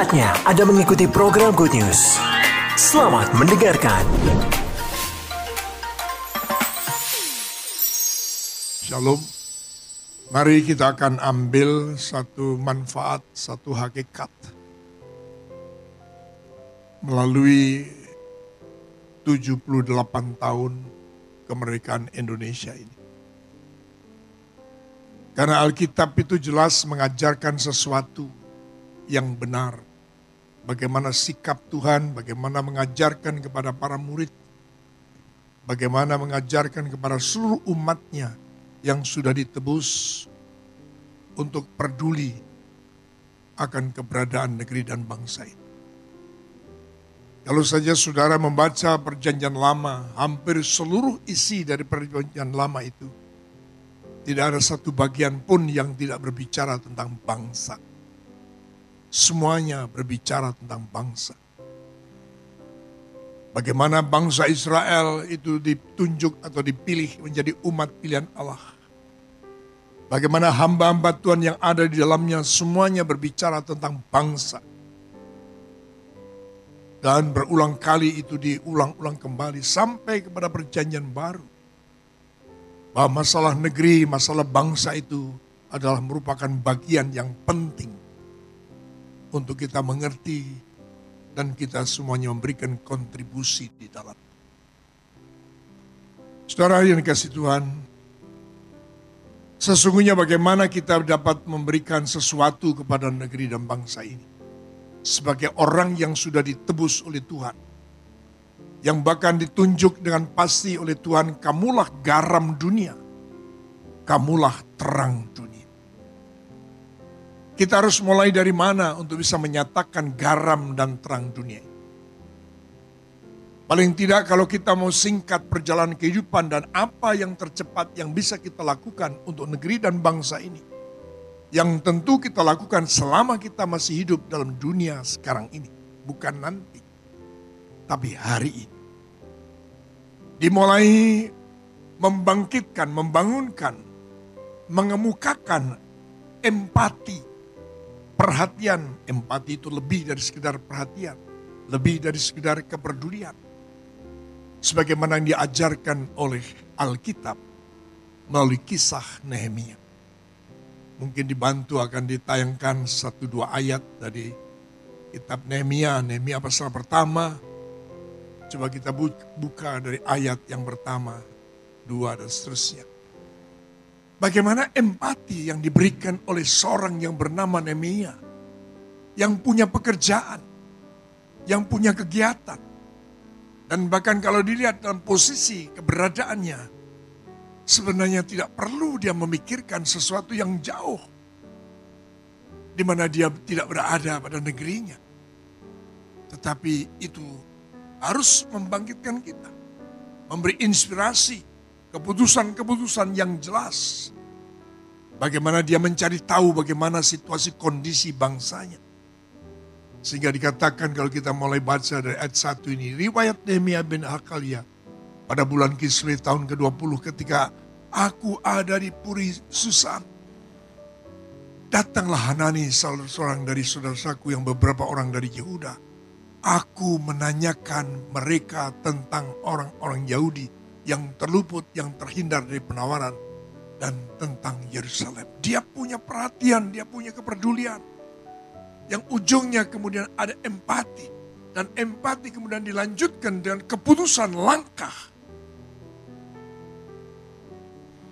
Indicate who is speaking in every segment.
Speaker 1: Saatnya Anda mengikuti program Good News. Selamat mendengarkan.
Speaker 2: Shalom. Mari kita akan ambil satu manfaat, satu hakikat melalui 78 tahun kemerdekaan Indonesia ini. Karena Alkitab itu jelas mengajarkan sesuatu yang benar. Bagaimana sikap Tuhan, bagaimana mengajarkan kepada para murid, bagaimana mengajarkan kepada seluruh umatnya yang sudah ditebus untuk peduli akan keberadaan negeri dan bangsa ini. Kalau saja saudara membaca perjanjian lama, hampir seluruh isi dari perjanjian lama itu, tidak ada satu bagian pun yang tidak berbicara tentang bangsa. Semuanya berbicara tentang bangsa. Bagaimana bangsa Israel itu ditunjuk atau dipilih menjadi umat pilihan Allah. Bagaimana hamba-hamba Tuhan yang ada di dalamnya semuanya berbicara tentang bangsa. Dan berulang kali itu diulang-ulang kembali sampai kepada perjanjian baru. Bahwa masalah negeri, masalah bangsa itu adalah merupakan bagian yang penting untuk kita mengerti dan kita semuanya memberikan kontribusi di dalam. Saudara yang dikasih Tuhan, sesungguhnya bagaimana kita dapat memberikan sesuatu kepada negeri dan bangsa ini. Sebagai orang yang sudah ditebus oleh Tuhan. Yang bahkan ditunjuk dengan pasti oleh Tuhan, kamulah garam dunia. Kamulah terang dunia. Kita harus mulai dari mana untuk bisa menyatakan garam dan terang dunia. Paling tidak kalau kita mau singkat perjalanan kehidupan dan apa yang tercepat yang bisa kita lakukan untuk negeri dan bangsa ini. Yang tentu kita lakukan selama kita masih hidup dalam dunia sekarang ini. Bukan nanti. Tapi hari ini. Dimulai membangkitkan, membangunkan, mengemukakan empati perhatian. Empati itu lebih dari sekedar perhatian. Lebih dari sekedar kepedulian. Sebagaimana yang diajarkan oleh Alkitab melalui kisah Nehemia. Mungkin dibantu akan ditayangkan satu dua ayat dari kitab Nehemia. Nehemia pasal pertama. Coba kita buka dari ayat yang pertama, dua dan seterusnya. Bagaimana empati yang diberikan oleh seorang yang bernama Nehemia. Yang punya pekerjaan. Yang punya kegiatan. Dan bahkan kalau dilihat dalam posisi keberadaannya. Sebenarnya tidak perlu dia memikirkan sesuatu yang jauh. Di mana dia tidak berada pada negerinya. Tetapi itu harus membangkitkan kita. Memberi inspirasi keputusan-keputusan yang jelas. Bagaimana dia mencari tahu bagaimana situasi kondisi bangsanya. Sehingga dikatakan kalau kita mulai baca dari ayat 1 ini. Riwayat Nehemia bin Hakalia. Pada bulan Kislev tahun ke-20 ketika aku ada di Puri Susan. Datanglah Hanani salah seorang dari saudaraku yang beberapa orang dari Yehuda. Aku menanyakan mereka tentang orang-orang Yahudi yang terluput, yang terhindar dari penawaran dan tentang Yerusalem. Dia punya perhatian, dia punya kepedulian. Yang ujungnya kemudian ada empati. Dan empati kemudian dilanjutkan dengan keputusan langkah.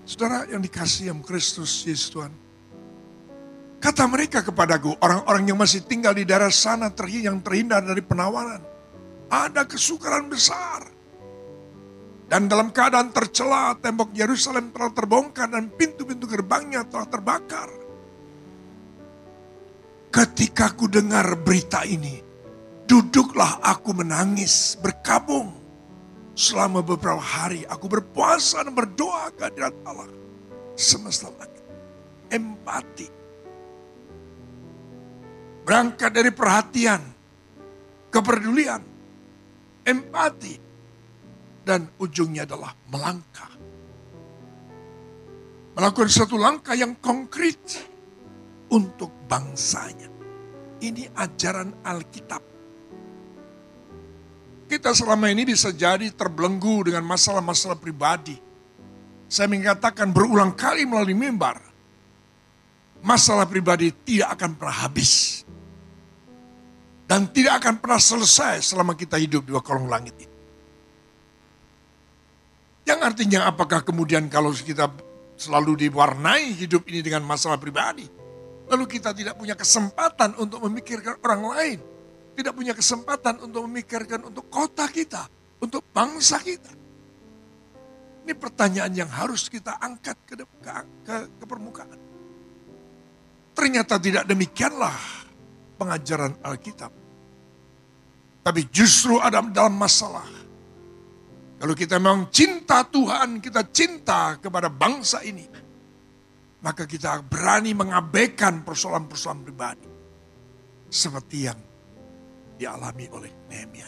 Speaker 2: Saudara yang dikasih yang Kristus Yesus Tuhan. Kata mereka kepadaku, orang-orang yang masih tinggal di daerah sana yang terhindar dari penawaran. Ada kesukaran besar dan dalam keadaan tercela, tembok Yerusalem telah terbongkar dan pintu-pintu gerbangnya telah terbakar. Ketika ku dengar berita ini, duduklah aku menangis, berkabung. Selama beberapa hari aku berpuasa dan berdoa kehadirat Allah semesta langit. Empati. Berangkat dari perhatian, kepedulian, empati dan ujungnya adalah melangkah. Melakukan satu langkah yang konkret untuk bangsanya. Ini ajaran Alkitab. Kita selama ini bisa jadi terbelenggu dengan masalah-masalah pribadi. Saya mengatakan berulang kali melalui mimbar. Masalah pribadi tidak akan pernah habis. Dan tidak akan pernah selesai selama kita hidup di kolong langit ini. Yang artinya apakah kemudian kalau kita selalu diwarnai hidup ini dengan masalah pribadi. Lalu kita tidak punya kesempatan untuk memikirkan orang lain tidak punya kesempatan untuk memikirkan untuk kota kita, untuk bangsa kita. Ini pertanyaan yang harus kita angkat ke, ke, ke, ke permukaan. Ternyata tidak demikianlah pengajaran Alkitab. Tapi justru ada dalam masalah. Kalau kita memang cinta Tuhan, kita cinta kepada bangsa ini. Maka kita berani mengabaikan persoalan-persoalan pribadi. Seperti yang dialami oleh Nehemia.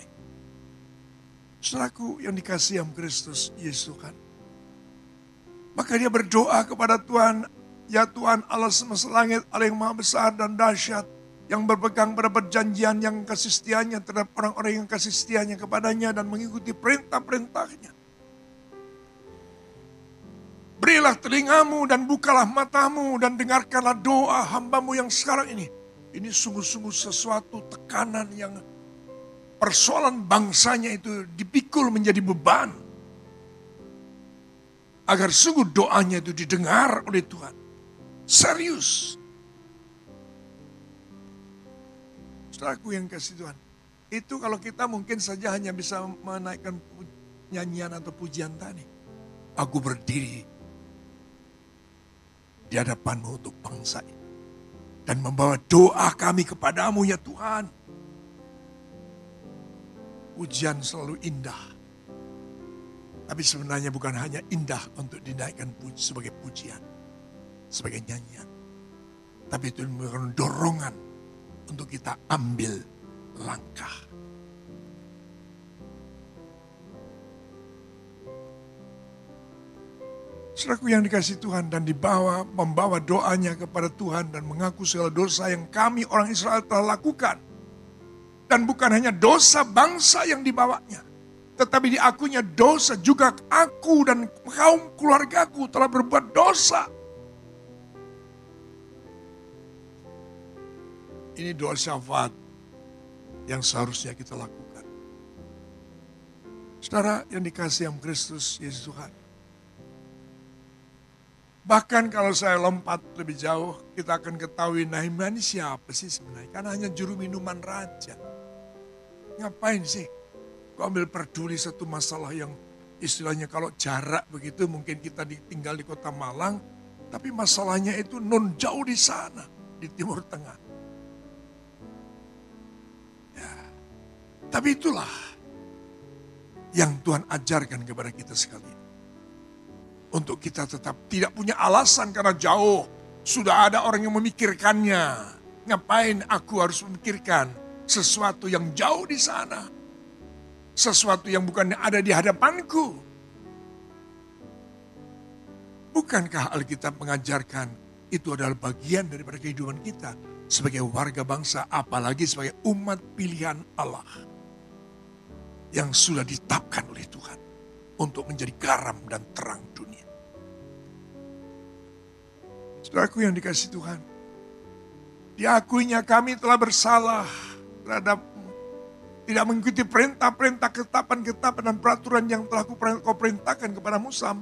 Speaker 2: Saudaraku yang dikasih yang Kristus Yesus kan. Maka dia berdoa kepada Tuhan, ya Tuhan Allah semesta langit, Allah yang maha besar dan dahsyat, yang berpegang pada perjanjian yang kasih setianya terhadap orang-orang yang kasih kepadanya dan mengikuti perintah-perintahnya. Berilah telingamu dan bukalah matamu dan dengarkanlah doa hambamu yang sekarang ini ini sungguh-sungguh sesuatu tekanan yang persoalan bangsanya itu dipikul menjadi beban. Agar sungguh doanya itu didengar oleh Tuhan. Serius. Saudaraku yang kasih Tuhan. Itu kalau kita mungkin saja hanya bisa menaikkan nyanyian atau pujian tadi. Aku berdiri di hadapanmu untuk bangsa ini dan membawa doa kami kepadamu ya Tuhan. Ujian selalu indah. Tapi sebenarnya bukan hanya indah untuk dinaikkan sebagai pujian, sebagai nyanyian. Tapi itu memberikan dorongan untuk kita ambil langkah. Saudaraku yang dikasih Tuhan dan dibawa, membawa doanya kepada Tuhan dan mengaku segala dosa yang kami orang Israel telah lakukan. Dan bukan hanya dosa bangsa yang dibawanya. Tetapi diakunya dosa juga aku dan kaum keluargaku telah berbuat dosa. Ini doa syafaat yang seharusnya kita lakukan. Saudara yang dikasih yang Kristus Yesus Tuhan. Bahkan kalau saya lompat lebih jauh, kita akan ketahui Nehemia ini siapa sih sebenarnya? Karena hanya juru minuman raja. Ngapain sih? Kau ambil peduli satu masalah yang istilahnya kalau jarak begitu mungkin kita tinggal di kota Malang, tapi masalahnya itu non jauh di sana, di Timur Tengah. Tapi itulah yang Tuhan ajarkan kepada kita sekalian untuk kita tetap tidak punya alasan karena jauh. Sudah ada orang yang memikirkannya. Ngapain aku harus memikirkan sesuatu yang jauh di sana? Sesuatu yang bukan ada di hadapanku. Bukankah Alkitab mengajarkan itu adalah bagian daripada kehidupan kita sebagai warga bangsa, apalagi sebagai umat pilihan Allah yang sudah ditetapkan oleh Tuhan untuk menjadi garam dan terang dunia. Saudaraku yang dikasih Tuhan. Diakuinya kami telah bersalah terhadap tidak mengikuti perintah-perintah, ketetapan-ketetapan dan peraturan yang telah kau perintahkan kepada Musa.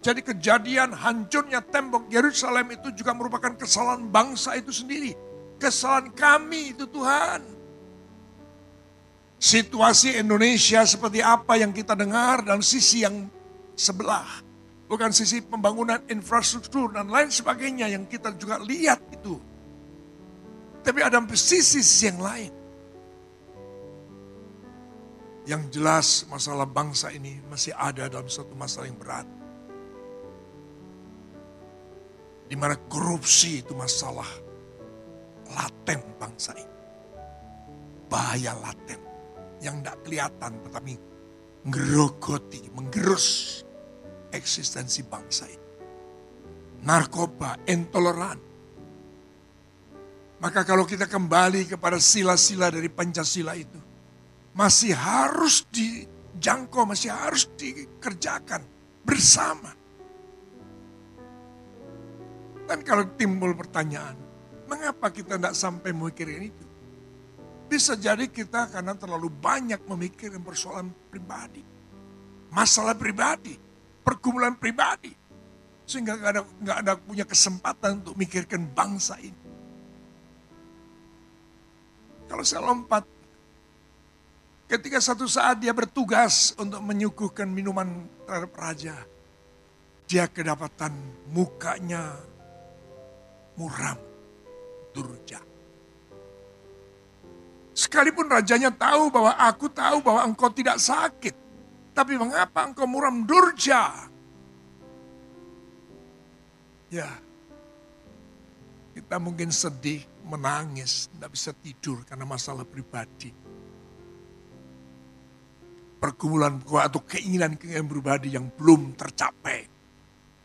Speaker 2: Jadi kejadian hancurnya tembok Yerusalem itu juga merupakan kesalahan bangsa itu sendiri. Kesalahan kami itu Tuhan. Situasi Indonesia seperti apa yang kita dengar dan sisi yang sebelah bukan sisi pembangunan infrastruktur dan lain sebagainya yang kita juga lihat itu. Tapi ada sisi-sisi yang lain. Yang jelas masalah bangsa ini masih ada dalam satu masalah yang berat. Di mana korupsi itu masalah laten bangsa ini. Bahaya laten yang tidak kelihatan tetapi ngerogoti, menggerus eksistensi bangsa ini. Narkoba, intoleran. Maka kalau kita kembali kepada sila-sila dari Pancasila itu, masih harus dijangkau, masih harus dikerjakan bersama. Dan kalau timbul pertanyaan, mengapa kita tidak sampai memikirin itu? Bisa jadi kita karena terlalu banyak memikirkan persoalan pribadi. Masalah pribadi, pergumulan pribadi. Sehingga nggak ada, gak ada punya kesempatan untuk mikirkan bangsa ini. Kalau saya lompat, ketika satu saat dia bertugas untuk menyuguhkan minuman terhadap raja, dia kedapatan mukanya muram, durja. Sekalipun rajanya tahu bahwa aku tahu bahwa engkau tidak sakit. Tapi mengapa engkau muram durja? Ya, kita mungkin sedih, menangis, tidak bisa tidur karena masalah pribadi. Pergumulan atau keinginan-keinginan pribadi yang belum tercapai.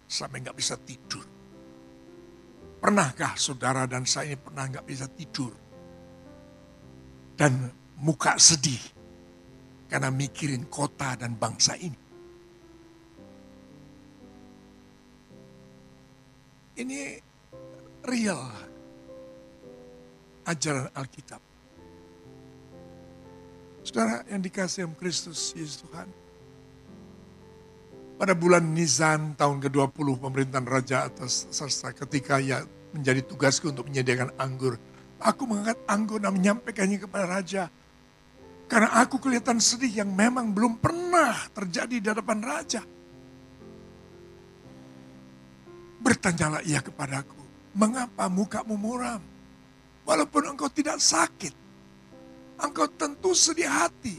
Speaker 2: Sampai nggak bisa tidur. Pernahkah saudara dan saya ini pernah nggak bisa tidur? Dan muka sedih karena mikirin kota dan bangsa ini. Ini real ajaran Alkitab. Saudara yang dikasih oleh Kristus Yesus Tuhan. Pada bulan Nizan tahun ke-20 pemerintahan Raja atas Sastra ketika ia menjadi tugasku untuk menyediakan anggur. Aku mengangkat anggur dan menyampaikannya kepada Raja. Karena aku kelihatan sedih yang memang belum pernah terjadi di hadapan Raja. Bertanyalah ia kepadaku, mengapa mukamu muram? Walaupun engkau tidak sakit, engkau tentu sedih hati.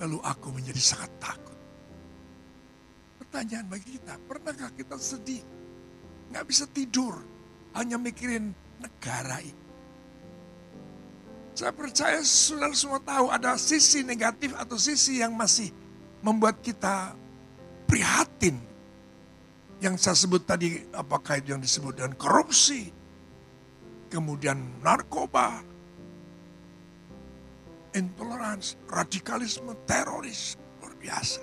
Speaker 2: Lalu aku menjadi sangat takut pertanyaan bagi kita. Pernahkah kita sedih? Nggak bisa tidur. Hanya mikirin negara ini. Saya percaya saudara semua tahu ada sisi negatif atau sisi yang masih membuat kita prihatin. Yang saya sebut tadi apakah itu yang disebut dengan korupsi. Kemudian narkoba. Intoleransi, radikalisme, teroris. Luar biasa.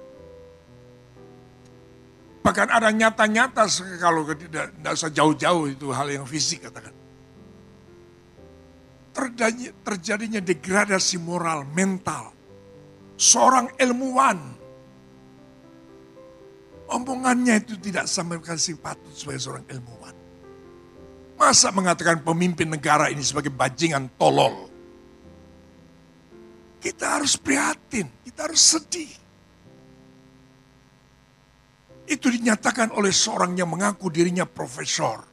Speaker 2: Bahkan ada nyata-nyata kalau tidak, tidak usah jauh-jauh itu hal yang fisik katakan. Terjadinya degradasi moral, mental. Seorang ilmuwan, omongannya itu tidak sampai kasih patut sebagai seorang ilmuwan. Masa mengatakan pemimpin negara ini sebagai bajingan tolol? Kita harus prihatin, kita harus sedih. Itu dinyatakan oleh seorang yang mengaku dirinya profesor.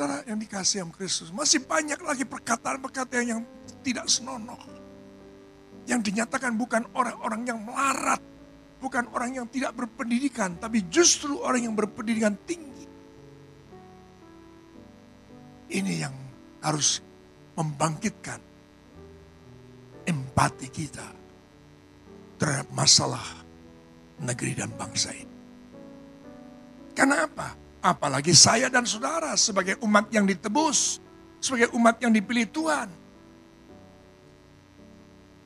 Speaker 2: Saudara yang dikasih sama Kristus, masih banyak lagi perkataan-perkataan yang tidak senonoh. Yang dinyatakan bukan orang-orang yang melarat, bukan orang yang tidak berpendidikan, tapi justru orang yang berpendidikan tinggi. Ini yang harus membangkitkan empati kita terhadap masalah negeri dan bangsa ini. Karena apa? Apalagi saya dan saudara sebagai umat yang ditebus, sebagai umat yang dipilih Tuhan.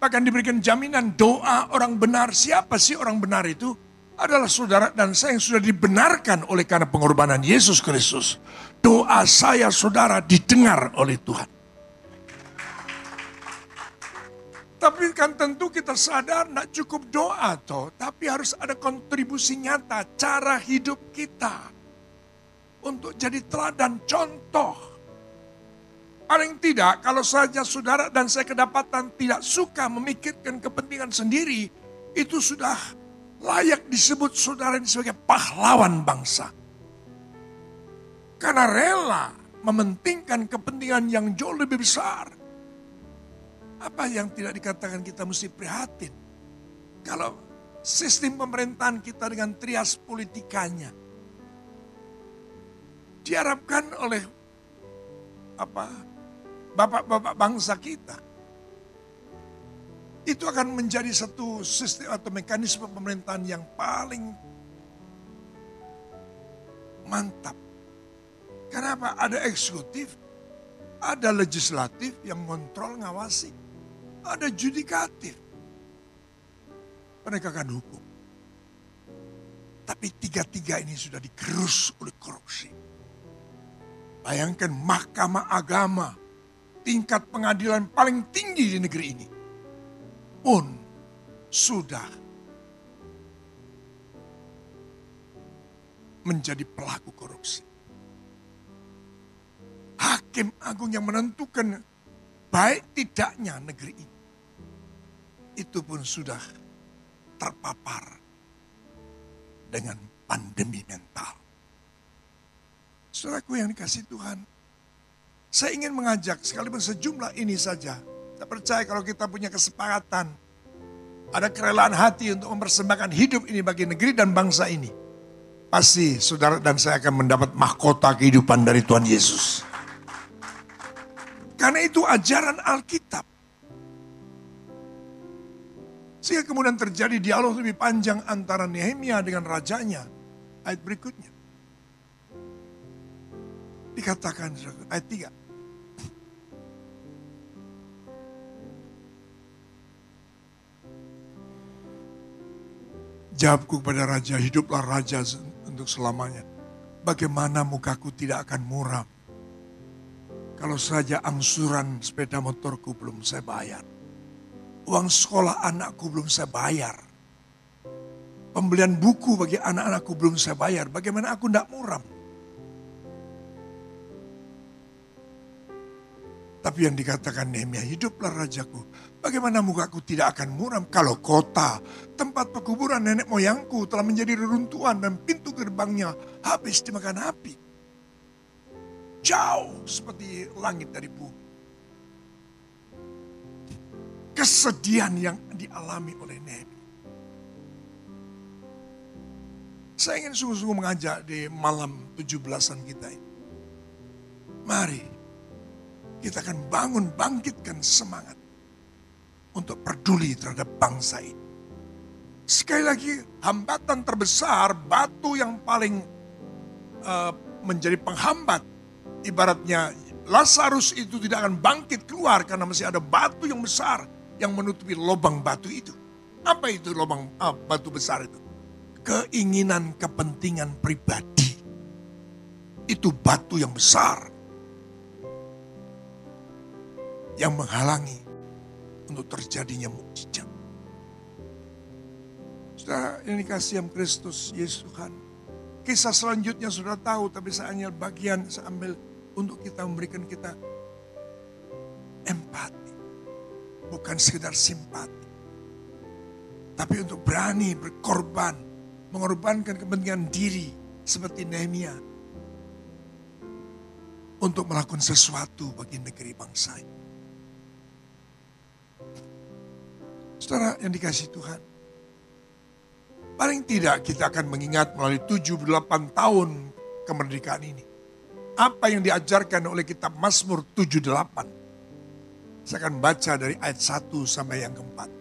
Speaker 2: Bahkan diberikan jaminan doa orang benar. Siapa sih orang benar itu? Adalah saudara dan saya yang sudah dibenarkan oleh karena pengorbanan Yesus Kristus. Doa saya saudara didengar oleh Tuhan. Tapi kan tentu kita sadar tidak cukup doa toh, tapi harus ada kontribusi nyata cara hidup kita untuk jadi teladan contoh. Paling tidak kalau saja saudara dan saya kedapatan tidak suka memikirkan kepentingan sendiri, itu sudah layak disebut saudara ini sebagai pahlawan bangsa. Karena rela mementingkan kepentingan yang jauh lebih besar apa yang tidak dikatakan kita mesti prihatin? Kalau sistem pemerintahan kita dengan trias politikanya diharapkan oleh apa bapak-bapak bangsa kita itu akan menjadi satu sistem atau mekanisme pemerintahan yang paling mantap. Kenapa? Ada eksekutif, ada legislatif yang kontrol ngawasi, ada judikatif, penegakan hukum. Tapi tiga-tiga ini sudah digerus oleh korupsi. Bayangkan mahkamah agama, tingkat pengadilan paling tinggi di negeri ini, pun sudah menjadi pelaku korupsi. Hakim agung yang menentukan baik tidaknya negeri ini, itu pun sudah terpapar dengan pandemi mental. Saudaraku yang dikasih Tuhan, saya ingin mengajak sekalipun sejumlah ini saja. Saya percaya kalau kita punya kesepakatan, ada kerelaan hati untuk mempersembahkan hidup ini bagi negeri dan bangsa ini. Pasti saudara dan saya akan mendapat mahkota kehidupan dari Tuhan Yesus. Karena itu ajaran Alkitab. Sehingga kemudian terjadi dialog lebih panjang antara Nehemia dengan rajanya. Ayat berikutnya. Dikatakan ayat 3. Jawabku kepada raja, hiduplah raja untuk selamanya. Bagaimana mukaku tidak akan muram. Kalau saja angsuran sepeda motorku belum saya bayar. Uang sekolah anakku belum saya bayar. Pembelian buku bagi anak-anakku belum saya bayar. Bagaimana aku tidak muram? Tapi yang dikatakan Nehemia, hiduplah rajaku. Bagaimana mukaku tidak akan muram kalau kota, tempat pekuburan nenek moyangku telah menjadi reruntuhan dan pintu gerbangnya habis dimakan api. Jauh seperti langit dari bumi kesedihan yang dialami oleh Nehemia. Saya ingin sungguh-sungguh mengajak di malam 17-an kita ini. Mari kita akan bangun, bangkitkan semangat untuk peduli terhadap bangsa ini. Sekali lagi, hambatan terbesar, batu yang paling uh, menjadi penghambat, ibaratnya Lazarus itu tidak akan bangkit keluar karena masih ada batu yang besar yang menutupi lubang batu itu. Apa itu lubang uh, batu besar itu? Keinginan kepentingan pribadi. Itu batu yang besar. Yang menghalangi untuk terjadinya mukjizat. Sudah ini kasih yang Kristus Yesus Tuhan. Kisah selanjutnya sudah tahu, tapi saya hanya bagian saya ambil untuk kita memberikan kita empati bukan sekedar simpati. Tapi untuk berani berkorban, mengorbankan kepentingan diri seperti Nehemia. Untuk melakukan sesuatu bagi negeri bangsa ini. Saudara yang dikasih Tuhan. Paling tidak kita akan mengingat melalui 78 tahun kemerdekaan ini. Apa yang diajarkan oleh kitab Mazmur 78 saya akan baca dari ayat 1 sampai yang keempat.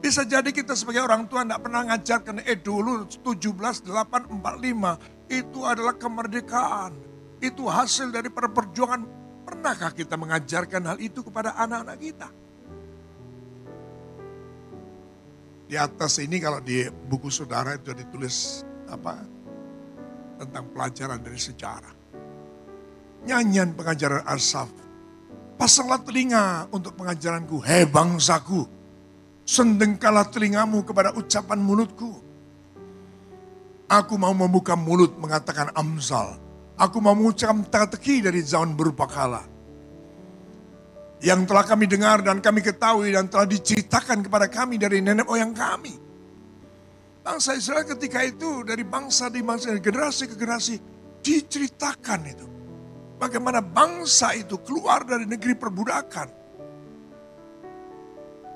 Speaker 2: Bisa jadi kita sebagai orang tua tidak pernah ngajarkan, eh dulu 17845 itu adalah kemerdekaan. Itu hasil dari perjuangan. Pernahkah kita mengajarkan hal itu kepada anak-anak kita? Di atas ini kalau di buku saudara itu ditulis apa tentang pelajaran dari sejarah. Nyanyian pengajaran Asaf Pasanglah telinga untuk pengajaranku. Hei bangsaku, sendengkalah telingamu kepada ucapan mulutku. Aku mau membuka mulut mengatakan amsal. Aku mau mengucapkan teka-teki dari zaman berupa kala. Yang telah kami dengar dan kami ketahui dan telah diceritakan kepada kami dari nenek moyang kami. Bangsa Israel ketika itu dari bangsa di bangsa dari generasi ke generasi diceritakan itu. Bagaimana bangsa itu keluar dari negeri perbudakan.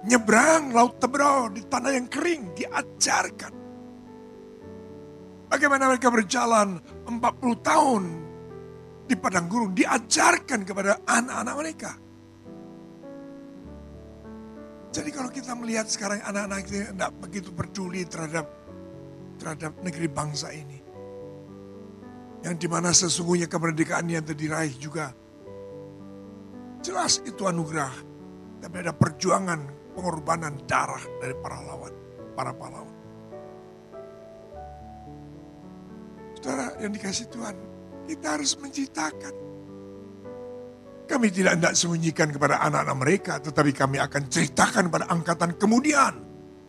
Speaker 2: Nyebrang laut Tebrau di tanah yang kering diajarkan. Bagaimana mereka berjalan 40 tahun di padang gurun diajarkan kepada anak-anak mereka. Jadi kalau kita melihat sekarang anak-anak itu tidak begitu peduli terhadap terhadap negeri bangsa ini. Yang di mana sesungguhnya kemerdekaan yang diraih juga. Jelas itu anugerah. Tapi ada perjuangan, pengorbanan darah dari para lawan, para pahlawan. Saudara yang dikasih Tuhan, kita harus menciptakan. Kami tidak hendak sembunyikan kepada anak-anak mereka, tetapi kami akan ceritakan pada angkatan kemudian.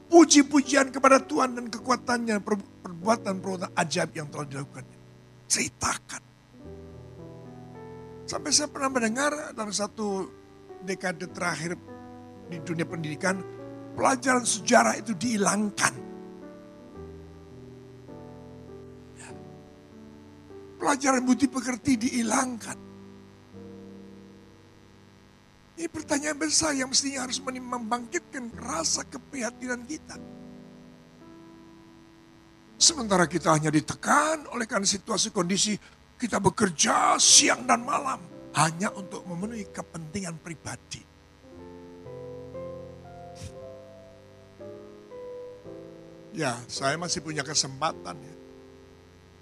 Speaker 2: Puji-pujian kepada Tuhan dan kekuatannya, perbuatan-perbuatan ajaib yang telah dilakukannya. Ceritakan. Sampai saya pernah mendengar dalam satu dekade terakhir di dunia pendidikan, pelajaran sejarah itu dihilangkan. pelajaran budi pekerti dihilangkan. Ini pertanyaan besar yang mestinya harus membangkitkan rasa keprihatinan kita. Sementara kita hanya ditekan oleh karena situasi kondisi kita bekerja siang dan malam hanya untuk memenuhi kepentingan pribadi. Ya, saya masih punya kesempatan ya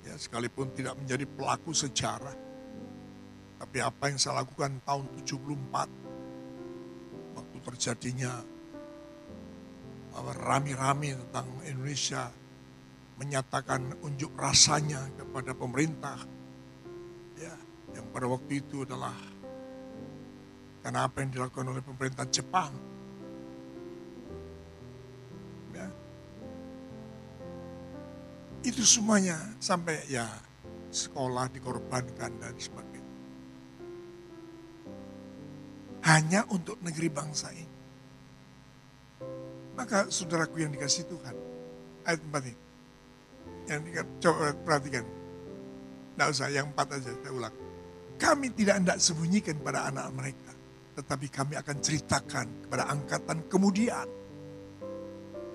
Speaker 2: ya, sekalipun tidak menjadi pelaku sejarah. Tapi apa yang saya lakukan tahun 74, waktu terjadinya rame-rame tentang Indonesia menyatakan unjuk rasanya kepada pemerintah. Ya, yang pada waktu itu adalah karena apa yang dilakukan oleh pemerintah Jepang Itu semuanya sampai ya sekolah dikorbankan dan sebagainya. Hanya untuk negeri bangsa ini. Maka saudaraku yang dikasih Tuhan. Ayat 4 ini. Yang coba perhatikan. Tidak usah, yang empat aja saya ulang. Kami tidak hendak sembunyikan pada anak mereka. Tetapi kami akan ceritakan kepada angkatan kemudian.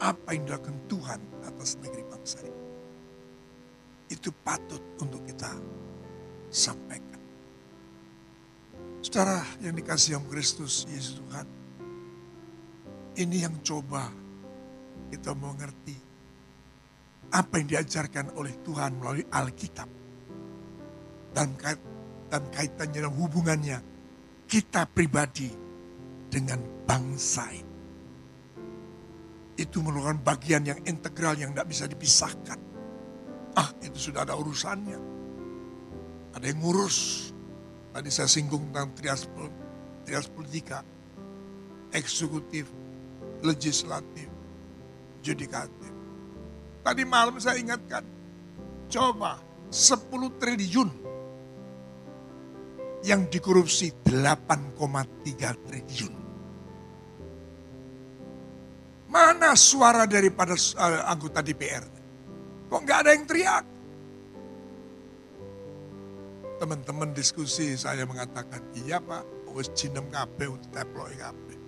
Speaker 2: Apa yang dilakukan Tuhan atas negeri bangsa ini itu patut untuk kita sampaikan. Saudara yang dikasih yang Kristus Yesus Tuhan, ini yang coba kita mengerti apa yang diajarkan oleh Tuhan melalui Alkitab dan kait dan kaitannya dan hubungannya kita pribadi dengan bangsa ini. Itu merupakan bagian yang integral yang tidak bisa dipisahkan Ah, itu sudah ada urusannya. Ada yang ngurus. Tadi saya singgung tentang trias, trias politika. Eksekutif, legislatif, judikatif. Tadi malam saya ingatkan. Coba 10 triliun yang dikorupsi 8,3 triliun. Mana suara daripada uh, anggota DPR? Kok nggak ada yang teriak? Teman-teman diskusi saya mengatakan, iya pak, wis jinem kabeh deploy kabeh.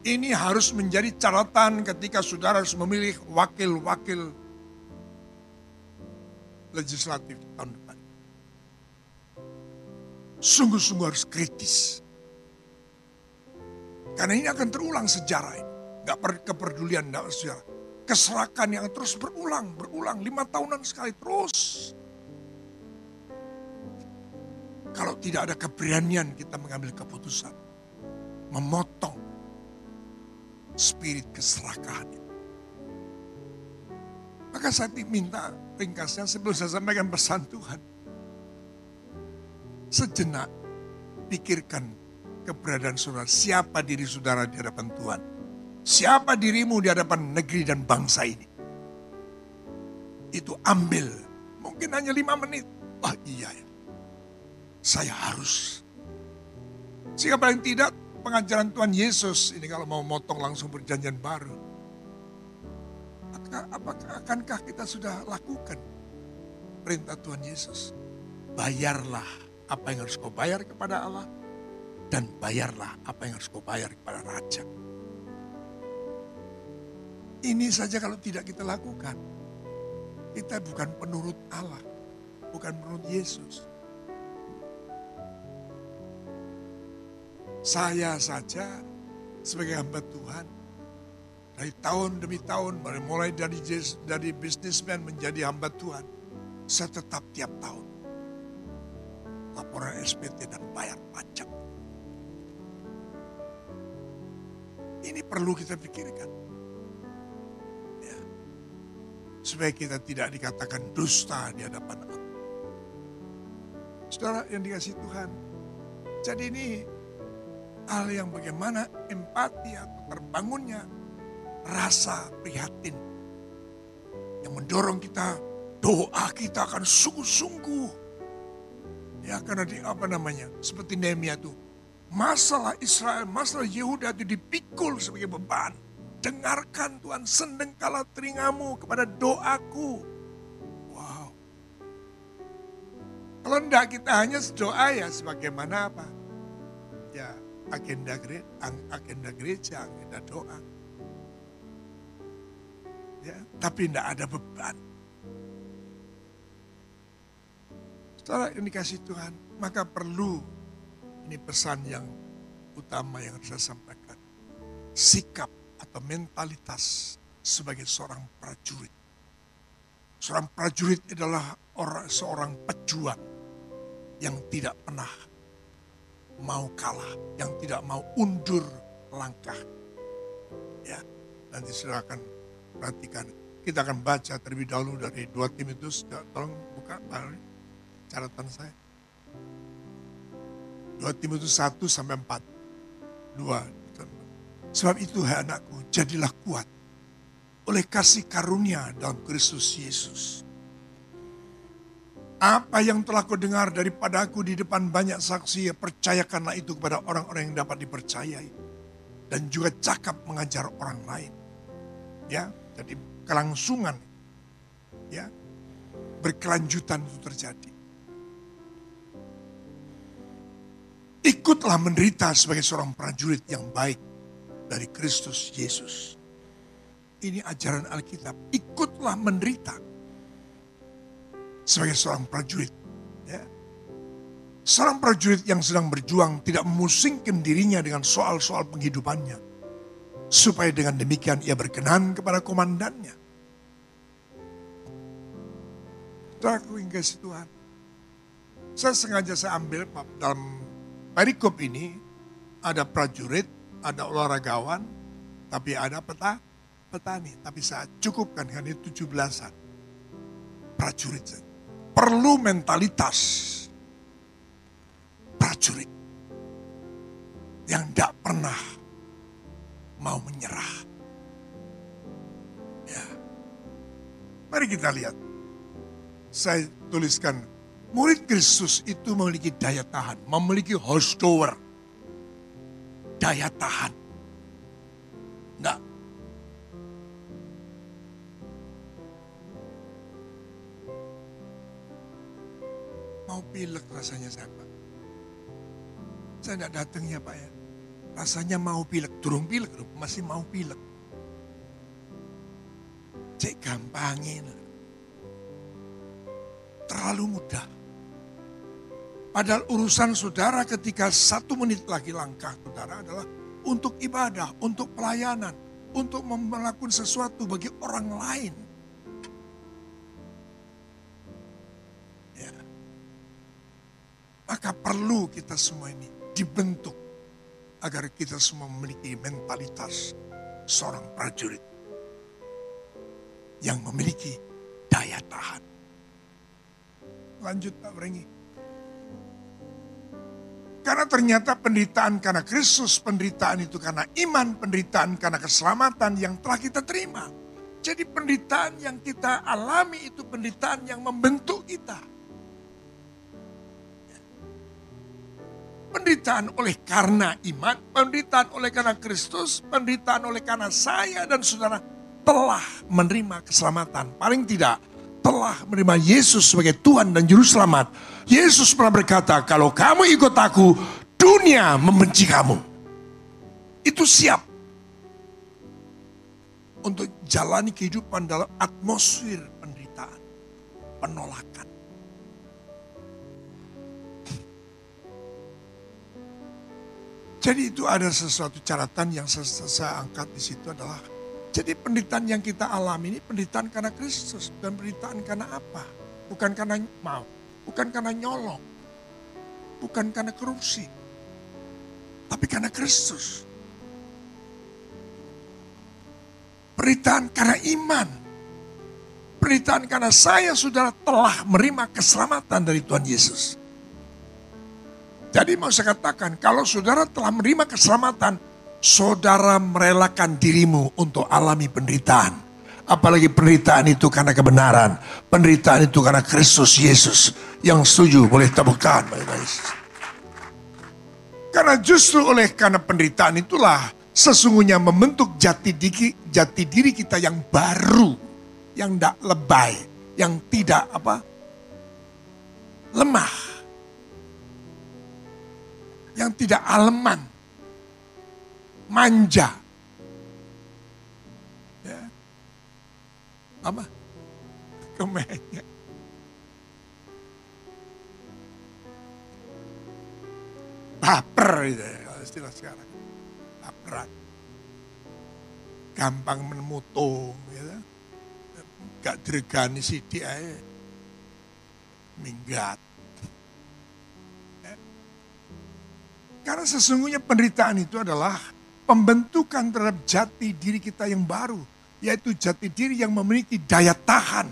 Speaker 2: Ini harus menjadi catatan ketika saudara harus memilih wakil-wakil legislatif tahun depan. Sungguh-sungguh harus kritis. Karena ini akan terulang sejarah ini. Gak kepedulian, gak saudara. Keserakan yang terus berulang, berulang. Lima tahunan sekali terus. Kalau tidak ada keberanian kita mengambil keputusan. Memotong spirit keserakahan Maka saya minta ringkasnya sebelum saya sampaikan pesan Tuhan. Sejenak pikirkan keberadaan saudara. Siapa diri saudara di hadapan Tuhan Siapa dirimu di hadapan negeri dan bangsa ini? Itu ambil. Mungkin hanya lima menit. Oh iya ya. Saya harus. Sehingga paling tidak pengajaran Tuhan Yesus ini kalau mau motong langsung perjanjian baru. Apakah, apakah akankah kita sudah lakukan perintah Tuhan Yesus? Bayarlah apa yang harus kau bayar kepada Allah dan bayarlah apa yang harus kau bayar kepada raja. Ini saja kalau tidak kita lakukan, kita bukan penurut Allah, bukan penurut Yesus. Saya saja sebagai hamba Tuhan Dari tahun demi tahun, mulai dari dari bisnismen menjadi hamba Tuhan, saya tetap tiap tahun laporan SPT dan bayar pajak. Ini perlu kita pikirkan. Supaya kita tidak dikatakan dusta di hadapan Allah. Saudara yang dikasih Tuhan. Jadi ini hal yang bagaimana empati atau terbangunnya rasa prihatin yang mendorong kita doa kita akan sungguh-sungguh ya karena di apa namanya seperti Nehemia itu masalah Israel masalah Yehuda itu dipikul sebagai beban dengarkan Tuhan sendengkala telingamu kepada doaku wow kalau enggak kita hanya doa ya sebagaimana apa ya agenda gereja agenda gereja agenda doa ya, tapi tidak ada beban. Setelah yang dikasih Tuhan, maka perlu ini pesan yang utama yang saya sampaikan. Sikap atau mentalitas sebagai seorang prajurit. Seorang prajurit adalah orang seorang pejuang yang tidak pernah mau kalah, yang tidak mau undur langkah. Ya, nanti silakan Perhatikan, kita akan baca terlebih dahulu dari 2 Timotius, tolong buka catatan saya. 2 Timotius 1 sampai 4. 2. Sebab itu hai anakku, jadilah kuat oleh kasih karunia dalam Kristus Yesus. Apa yang telah kau dengar daripada aku di depan banyak saksi, ya percayakanlah itu kepada orang-orang yang dapat dipercayai. Dan juga cakap mengajar orang lain. Ya, jadi kelangsungan ya berkelanjutan itu terjadi. Ikutlah menderita sebagai seorang prajurit yang baik dari Kristus Yesus. Ini ajaran Alkitab. Ikutlah menderita sebagai seorang prajurit. Ya. Seorang prajurit yang sedang berjuang tidak memusingkan dirinya dengan soal-soal penghidupannya supaya dengan demikian ia berkenan kepada komandannya. Yang kasih Tuhan, saya sengaja saya ambil dalam perikop ini ada prajurit, ada olahragawan, tapi ada peta, petani. Tapi saya cukupkan hanya 17-an. Prajurit. Perlu mentalitas prajurit yang tidak pernah mau menyerah. Ya. Mari kita lihat. Saya tuliskan, murid Kristus itu memiliki daya tahan, memiliki horsepower. Daya tahan. Enggak. Mau pilek rasanya saya Pak. Saya tidak datang ya Pak ya rasanya mau pilek, turun pilek, masih mau pilek. Cek gampangin. Terlalu mudah. Padahal urusan saudara ketika satu menit lagi langkah saudara adalah untuk ibadah, untuk pelayanan, untuk melakukan sesuatu bagi orang lain. Ya. Maka perlu kita semua ini dibentuk agar kita semua memiliki mentalitas seorang prajurit yang memiliki daya tahan. Lanjut Pak Brengi. Karena ternyata penderitaan karena Kristus, penderitaan itu karena iman, penderitaan karena keselamatan yang telah kita terima. Jadi penderitaan yang kita alami itu penderitaan yang membentuk kita. Penderitaan oleh karena iman, penderitaan oleh karena Kristus, penderitaan oleh karena saya dan saudara telah menerima keselamatan. Paling tidak telah menerima Yesus sebagai Tuhan dan Juru Selamat. Yesus pernah berkata, kalau kamu ikut aku, dunia membenci kamu. Itu siap untuk jalani kehidupan dalam atmosfer penderitaan, penolakan. Jadi itu ada sesuatu catatan yang saya, saya angkat di situ adalah Jadi penderitaan yang kita alami ini penderitaan karena Kristus dan penderitaan karena apa? Bukan karena mau, bukan karena nyolong, bukan karena korupsi, tapi karena Kristus. Penderitaan karena iman. Penderitaan karena saya saudara telah menerima keselamatan dari Tuhan Yesus. Jadi mau saya katakan, kalau saudara telah menerima keselamatan, saudara merelakan dirimu untuk alami penderitaan. Apalagi penderitaan itu karena kebenaran. Penderitaan itu karena Kristus Yesus. Yang setuju boleh tepuk tangan. Karena justru oleh karena penderitaan itulah sesungguhnya membentuk jati diri, jati diri kita yang baru. Yang tidak lebay. Yang tidak apa lemah yang tidak aleman, manja. Ya. Apa? Kemeja. Baper itu ya, kalau istilah sekarang. Baperan. Gampang menemutung. Gitu. Gak diregani sidik aja. Minggat. Karena sesungguhnya penderitaan itu adalah pembentukan terhadap jati diri kita yang baru. Yaitu jati diri yang memiliki daya tahan.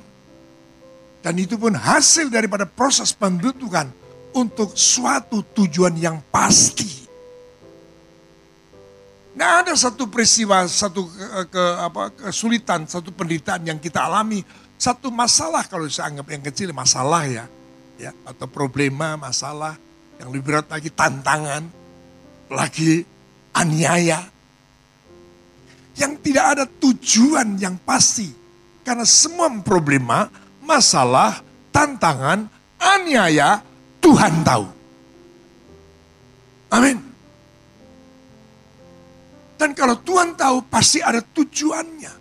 Speaker 2: Dan itu pun hasil daripada proses pembentukan untuk suatu tujuan yang pasti. Nah ada satu peristiwa, satu ke, ke, apa, kesulitan, satu penderitaan yang kita alami. Satu masalah kalau saya anggap yang kecil masalah ya. ya Atau problema, masalah. Yang lebih berat lagi tantangan lagi aniaya. Yang tidak ada tujuan yang pasti. Karena semua problema, masalah, tantangan, aniaya, Tuhan tahu. Amin. Dan kalau Tuhan tahu pasti ada tujuannya.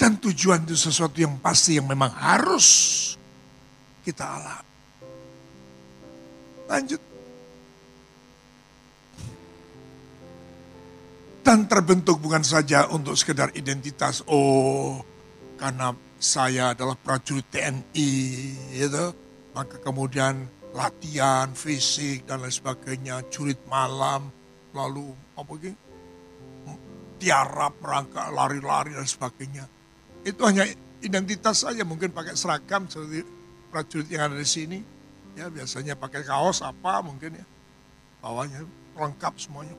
Speaker 2: Dan tujuan itu sesuatu yang pasti yang memang harus kita alami. Lanjut. Dan terbentuk bukan saja untuk sekedar identitas, oh karena saya adalah prajurit TNI, gitu. Maka kemudian latihan fisik dan lain sebagainya, curit malam, lalu apa gitu, tiarap, rangka, lari-lari dan sebagainya. Itu hanya identitas saja, mungkin pakai seragam seperti prajurit yang ada di sini Ya biasanya pakai kaos apa mungkin ya. Bawahnya lengkap semuanya.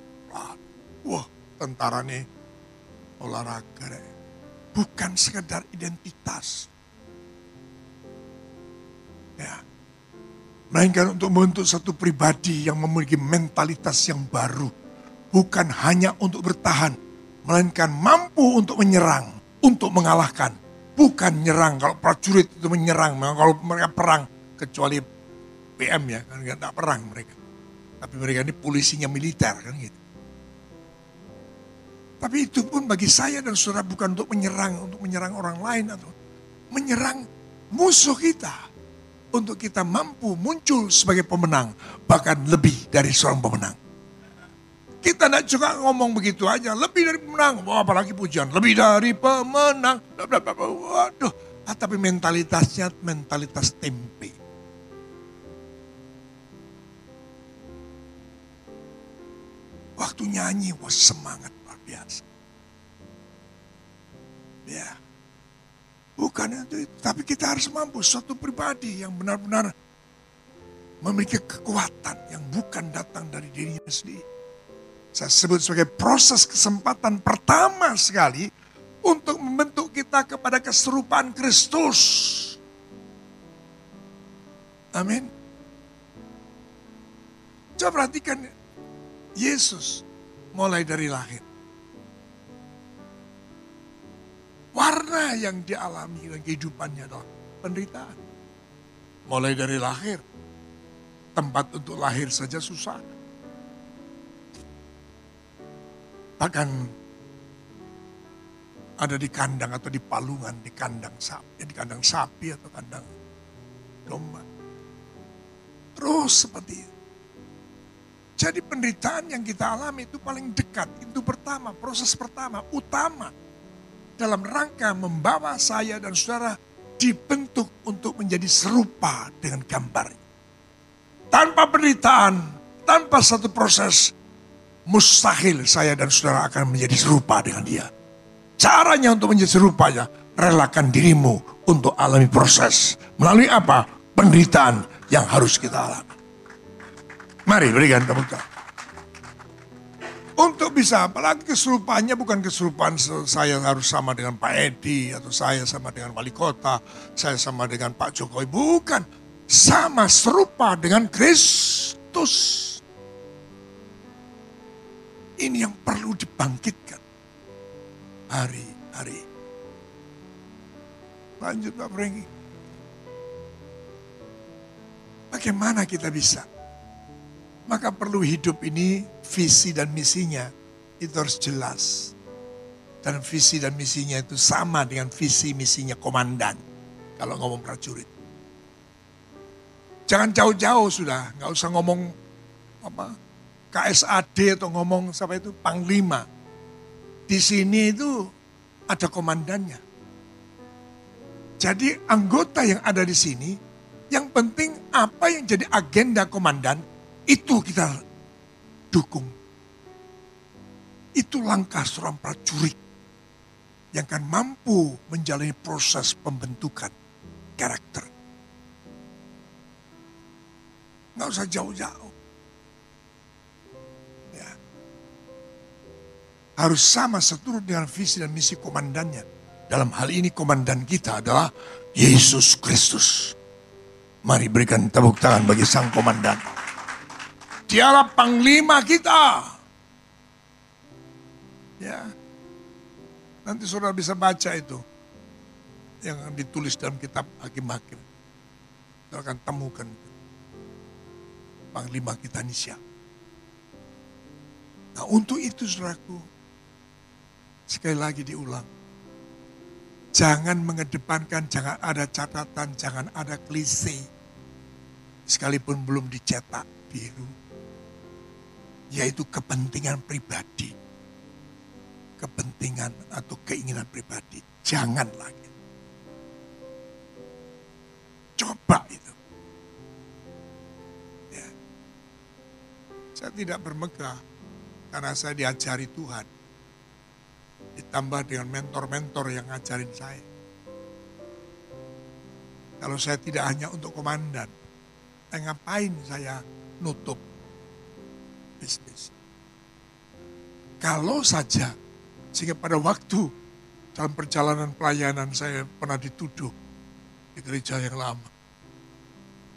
Speaker 2: Wah tentara nih olahraga deh. Bukan sekedar identitas. Ya. Melainkan untuk membentuk satu pribadi yang memiliki mentalitas yang baru. Bukan hanya untuk bertahan. Melainkan mampu untuk menyerang. Untuk mengalahkan. Bukan nyerang. Kalau prajurit itu menyerang. Kalau mereka perang. Kecuali PM ya, kan nggak perang mereka. Tapi mereka ini polisinya militer kan gitu. Tapi itu pun bagi saya dan saudara bukan untuk menyerang, untuk menyerang orang lain atau menyerang musuh kita. Untuk kita mampu muncul sebagai pemenang, bahkan lebih dari seorang pemenang. Kita tidak juga ngomong begitu aja, lebih dari pemenang, oh, apalagi pujian, lebih dari pemenang. Waduh, ah, tapi mentalitasnya mentalitas tempe. Waktu nyanyi, wah semangat biasa. Ya. Bukan itu, tapi kita harus mampu suatu pribadi yang benar-benar memiliki kekuatan yang bukan datang dari dirinya sendiri. Saya sebut sebagai proses kesempatan pertama sekali untuk membentuk kita kepada keserupaan Kristus. Amin. Coba perhatikan Yesus mulai dari lahir. Warna yang dialami dalam kehidupannya adalah penderitaan. Mulai dari lahir. Tempat untuk lahir saja susah. Bahkan ada di kandang atau di palungan, di kandang sapi, di kandang sapi atau kandang domba. Terus seperti itu. Jadi penderitaan yang kita alami itu paling dekat. Itu pertama, proses pertama, utama. Dalam rangka membawa saya dan saudara dibentuk untuk menjadi serupa dengan gambarnya. Tanpa penderitaan, tanpa satu proses, mustahil saya dan saudara akan menjadi serupa dengan dia. Caranya untuk menjadi serupanya, relakan dirimu untuk alami proses. Melalui apa? Penderitaan yang harus kita alami. Mari berikan tepuk tangan. Untuk bisa, apalagi keserupaannya bukan keserupaan saya harus sama dengan Pak Edi, atau saya sama dengan wali kota, saya sama dengan Pak Jokowi. Bukan, sama serupa dengan Kristus. Ini yang perlu dibangkitkan. Hari-hari. Lanjut Pak Frengi. Bagaimana kita bisa? Maka perlu hidup ini visi dan misinya itu harus jelas. Dan visi dan misinya itu sama dengan visi misinya komandan. Kalau ngomong prajurit. Jangan jauh-jauh sudah, nggak usah ngomong apa KSAD atau ngomong siapa itu panglima. Di sini itu ada komandannya. Jadi anggota yang ada di sini, yang penting apa yang jadi agenda komandan itu kita dukung. Itu langkah seorang prajurit yang akan mampu menjalani proses pembentukan karakter. Nggak usah jauh-jauh. Ya. Harus sama seturut dengan visi dan misi komandannya. Dalam hal ini komandan kita adalah Yesus Kristus. Mari berikan tepuk tangan bagi sang komandan. Dialah panglima kita. Ya. Nanti saudara bisa baca itu. Yang ditulis dalam kitab Hakim-Hakim. Saudara akan temukan. Panglima kita ini siapa. Nah untuk itu saudaraku. Sekali lagi diulang. Jangan mengedepankan, jangan ada catatan, jangan ada klise. Sekalipun belum dicetak biru yaitu kepentingan pribadi. Kepentingan atau keinginan pribadi. Jangan lagi. Coba itu. Ya. Saya tidak bermegah karena saya diajari Tuhan. Ditambah dengan mentor-mentor yang ngajarin saya. Kalau saya tidak hanya untuk komandan, eh, ngapain saya nutup bisnis. Kalau saja, sehingga pada waktu dalam perjalanan pelayanan saya pernah dituduh di gereja yang lama.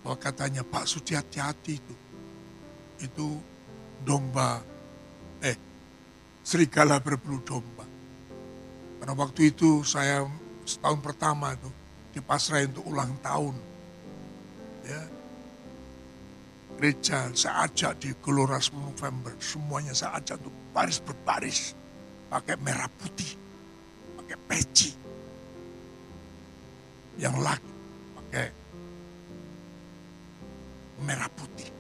Speaker 2: Bahwa katanya Pak Sudi hati-hati itu. Itu domba, eh serigala berbulu domba. Karena waktu itu saya setahun pertama itu dipasrai untuk ulang tahun. Ya, gereja saya ajak di Gelora November. Semuanya saya ajak untuk baris berbaris. Pakai merah putih. Pakai peci. Yang laki pakai merah putih.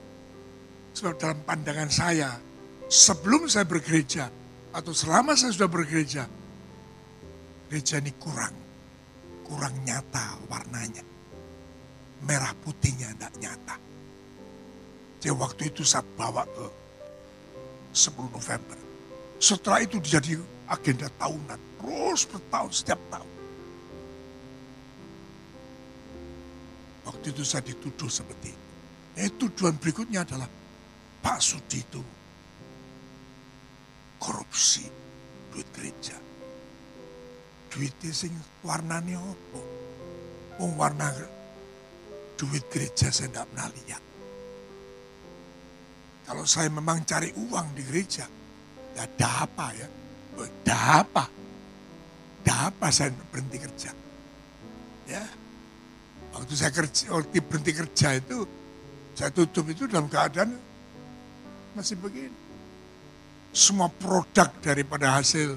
Speaker 2: Sebab dalam pandangan saya, sebelum saya bergereja, atau selama saya sudah bergereja, gereja ini kurang. Kurang nyata warnanya. Merah putihnya tidak nyata jadi waktu itu saya bawa ke 10 November. Setelah itu jadi agenda tahunan. Terus bertahun setiap tahun. Waktu itu saya dituduh seperti itu. Eh, tuduhan berikutnya adalah Pak Sudi itu korupsi duit gereja. Duit sing warnanya apa? Oh, warna duit gereja saya tidak pernah lihat. Kalau saya memang cari uang di gereja, ya ada apa ya? Ada apa? Ada apa saya berhenti kerja? Ya, waktu saya kerja, waktu berhenti kerja itu, saya tutup itu dalam keadaan masih begini. Semua produk daripada hasil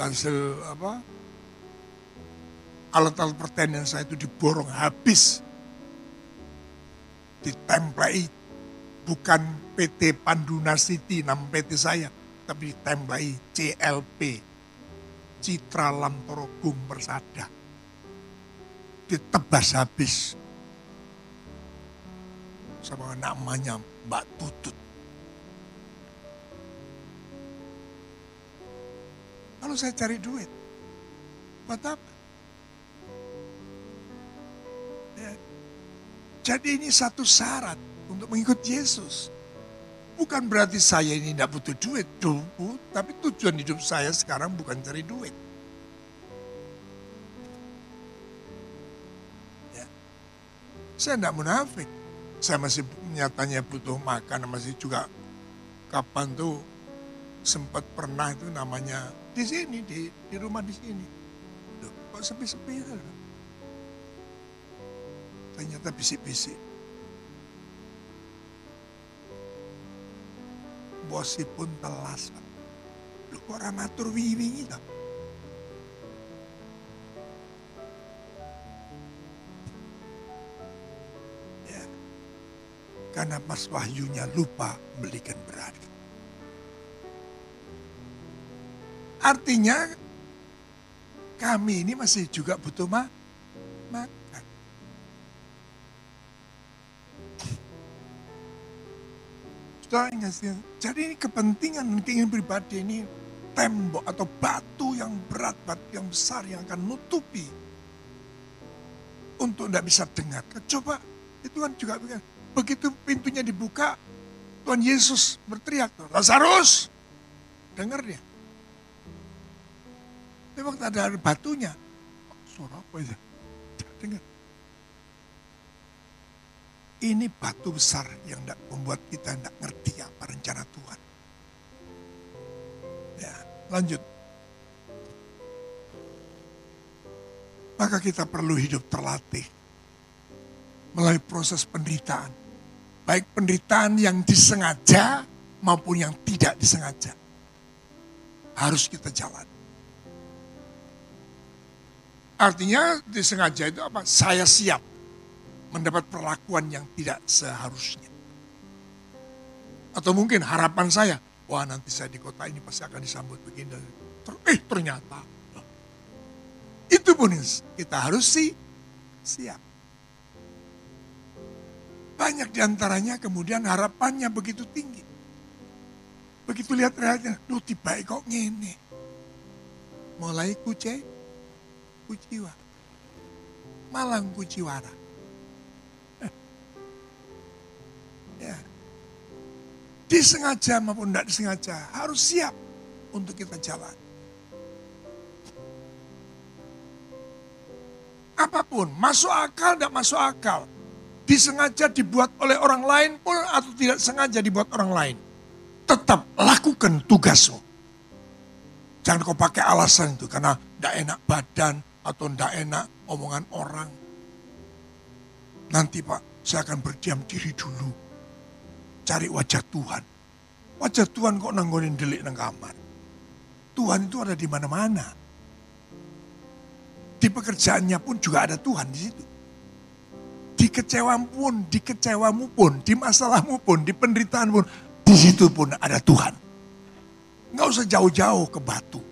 Speaker 2: hasil apa alat-alat pertanian saya itu diborong habis ditemplei bukan PT Panduna City, nama PT saya, tapi ditembai CLP, Citra Lantoro Gung Persada. Ditebas habis. Sama namanya Mbak Tutut. Kalau saya cari duit, buat apa? Ya. Jadi ini satu syarat untuk mengikut Yesus. Bukan berarti saya ini tidak butuh duit, dulu, tapi tujuan hidup saya sekarang bukan cari duit. Ya. Saya tidak munafik. Saya masih nyatanya butuh makan, masih juga kapan tuh sempat pernah itu namanya di sini, di, di rumah di sini. Loh, kok sepi-sepi ya? Ternyata bisik-bisik. Bosipun telas. Lu kok orang matur wingi? Ya. Karena Mas Wahyunya lupa belikan beras. Artinya kami ini masih juga butuh ma makan. Sudah ingat Jadi ini kepentingan dan keinginan pribadi ini tembok atau batu yang berat, batu yang besar yang akan nutupi untuk tidak bisa dengar. Coba itu kan juga begitu pintunya dibuka, Tuhan Yesus berteriak, Lazarus, dengar dia. Memang ada batunya. Suara apa itu? Dengar. Ini batu besar yang membuat kita tidak ngerti apa rencana Tuhan. Ya, lanjut. Maka kita perlu hidup terlatih melalui proses penderitaan. Baik penderitaan yang disengaja maupun yang tidak disengaja. Harus kita jalani. Artinya disengaja itu apa? Saya siap mendapat perlakuan yang tidak seharusnya. Atau mungkin harapan saya, wah nanti saya di kota ini pasti akan disambut begini. Eh ternyata. Itu pun kita harus sih siap. Banyak di antaranya kemudian harapannya begitu tinggi. Begitu lihat realnya, lu tiba kok ngene. Mulai kucing, kuciwa. Malang kuciwara. Ya. Disengaja maupun tidak disengaja harus siap untuk kita jalan. Apa pun, masuk akal tidak masuk akal. Disengaja dibuat oleh orang lain pun atau tidak sengaja dibuat orang lain. Tetap lakukan tugasmu. Jangan kau pakai alasan itu karena tidak enak badan, atau tidak enak omongan orang. Nanti Pak, saya akan berdiam diri dulu. Cari wajah Tuhan. Wajah Tuhan kok nanggonin delik nang kamar. Tuhan itu ada di mana-mana. Di pekerjaannya pun juga ada Tuhan di situ. Di kecewamu pun, di kecewamu pun, di masalahmu pun, di penderitaan pun, di situ pun ada Tuhan. Nggak usah jauh-jauh ke batu.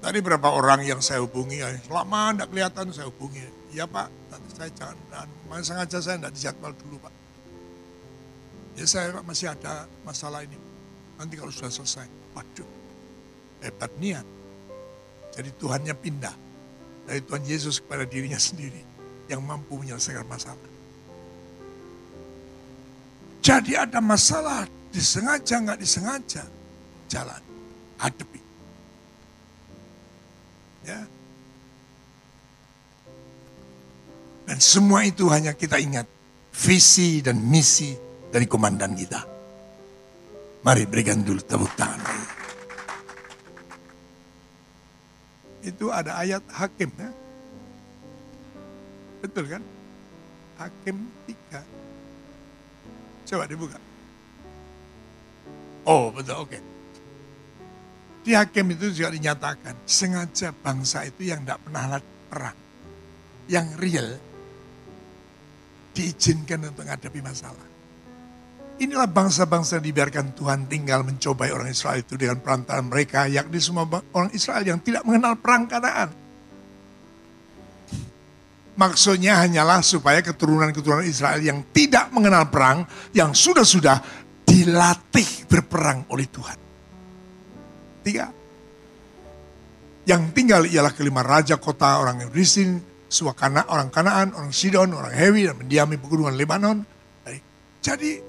Speaker 2: Tadi berapa orang yang saya hubungi, lama tidak kelihatan saya hubungi. Iya Pak, saya jangan, dan sengaja saya tidak dijadwal dulu Pak. Ya saya Pak, masih ada masalah ini. Nanti kalau sudah selesai, waduh, hebat niat. Jadi Tuhannya pindah dari Tuhan Yesus kepada dirinya sendiri yang mampu menyelesaikan masalah. Jadi ada masalah, disengaja nggak disengaja, jalan, hadapi. Ya. Dan semua itu hanya kita ingat visi dan misi dari komandan kita. Mari berikan dulu tepuk tangan. Itu ada ayat hakim ya. Betul kan? Hakim tiga. Coba dibuka. Oh betul, oke. Okay. Di hakim itu juga dinyatakan, sengaja bangsa itu yang tidak pernah perang, yang real, diizinkan untuk menghadapi masalah. Inilah bangsa-bangsa yang dibiarkan Tuhan tinggal mencobai orang Israel itu dengan perantaraan mereka, yakni semua orang Israel yang tidak mengenal perang kanaan. Maksudnya hanyalah supaya keturunan-keturunan Israel yang tidak mengenal perang, yang sudah-sudah dilatih berperang oleh Tuhan. Tiga. Yang tinggal ialah kelima raja kota orang Yerusalem, Suakana, orang Kanaan, orang Sidon, orang Hewi, dan mendiami pegunungan Lebanon. Jadi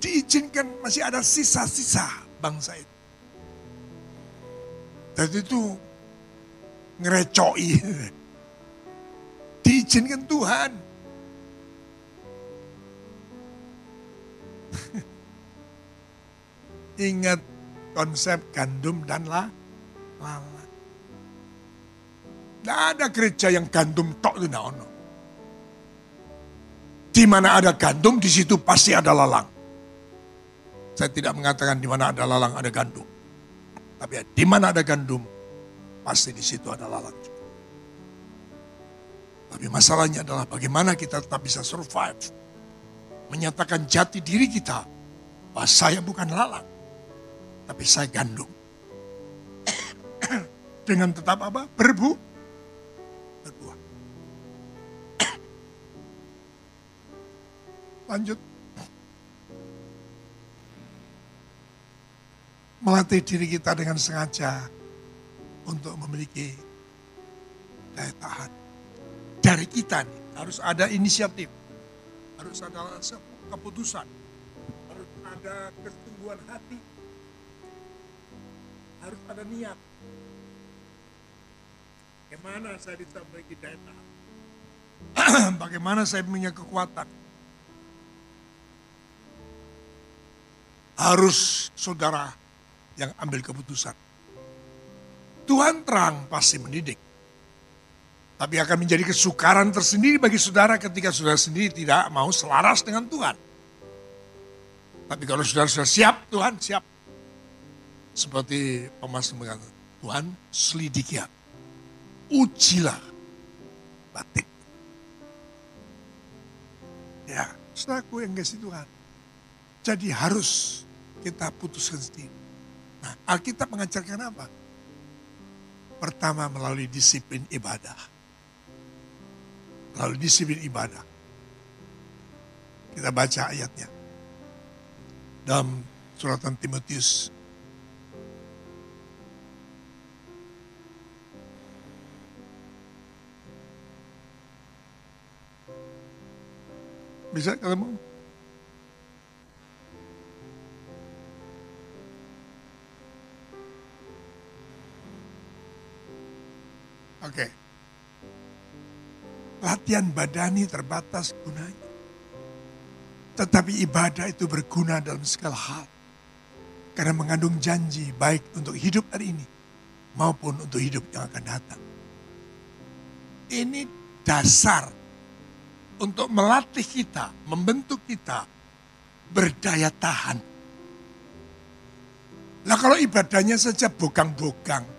Speaker 2: diizinkan masih ada sisa-sisa bangsa itu. Dan itu ngerecoi. Diizinkan Tuhan. Ingat konsep gandum dan la, lalat. Tidak ada gereja yang gandum tok itu ono. Di mana ada gandum, di situ pasti ada lalang. Saya tidak mengatakan di mana ada lalang ada gandum. Tapi di mana ada gandum, pasti di situ ada lalang juga. Tapi masalahnya adalah bagaimana kita tetap bisa survive. Menyatakan jati diri kita bahwa saya bukan lalang, tapi saya gandum. Dengan tetap apa? Berbu, berbuah. Lanjut. melatih diri kita dengan sengaja untuk memiliki daya tahan. Dari kita nih, harus ada inisiatif, harus ada keputusan, harus ada kesungguhan hati, harus ada niat. Bagaimana saya bisa daya tahan? Bagaimana saya punya kekuatan? Harus saudara yang ambil keputusan. Tuhan terang pasti mendidik. Tapi akan menjadi kesukaran tersendiri bagi saudara ketika saudara sendiri tidak mau selaras dengan Tuhan. Tapi kalau saudara sudah siap, Tuhan siap. Seperti pemas mengatakan, Tuhan selidiki Ujilah batin. Ya, saudaraku yang kasih Tuhan. Jadi harus kita putuskan sendiri. Nah, Alkitab mengajarkan apa? Pertama melalui disiplin ibadah. Melalui disiplin ibadah. Kita baca ayatnya. Dalam suratan Timotius Bisa ketemu? Oke. Okay. Latihan badani terbatas gunanya. Tetapi ibadah itu berguna dalam segala hal. Karena mengandung janji baik untuk hidup hari ini maupun untuk hidup yang akan datang. Ini dasar untuk melatih kita, membentuk kita berdaya tahan. Nah kalau ibadahnya saja bogang-bogang,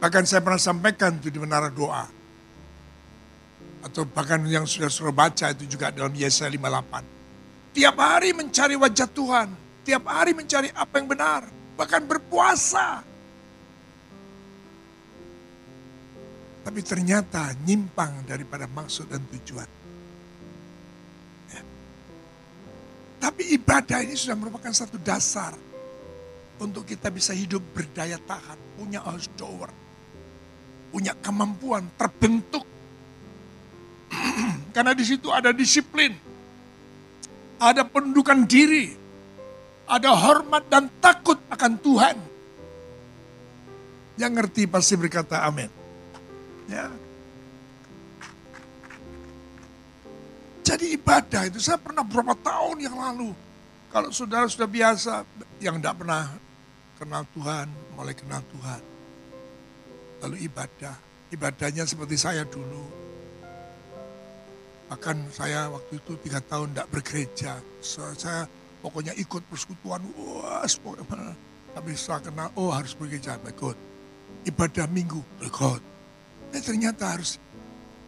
Speaker 2: Bahkan saya pernah sampaikan itu di menara doa. Atau bahkan yang sudah sudah baca itu juga dalam Yesaya 58. Tiap hari mencari wajah Tuhan. Tiap hari mencari apa yang benar. Bahkan berpuasa. Tapi ternyata nyimpang daripada maksud dan tujuan. Ya. Tapi ibadah ini sudah merupakan satu dasar untuk kita bisa hidup berdaya tahan, punya ausdauer, punya kemampuan terbentuk. Karena di situ ada disiplin, ada pendudukan diri, ada hormat dan takut akan Tuhan. Yang ngerti pasti berkata amin. Ya. Jadi ibadah itu saya pernah berapa tahun yang lalu. Kalau saudara sudah biasa yang tidak pernah kenal Tuhan, mulai kenal Tuhan lalu ibadah. Ibadahnya seperti saya dulu. Bahkan saya waktu itu tiga tahun tidak bergereja. So, saya pokoknya ikut persekutuan, wah, pokoknya Tapi setelah kenal, oh harus pergi gereja, ikut. Ibadah minggu, ikut. Dan ternyata harus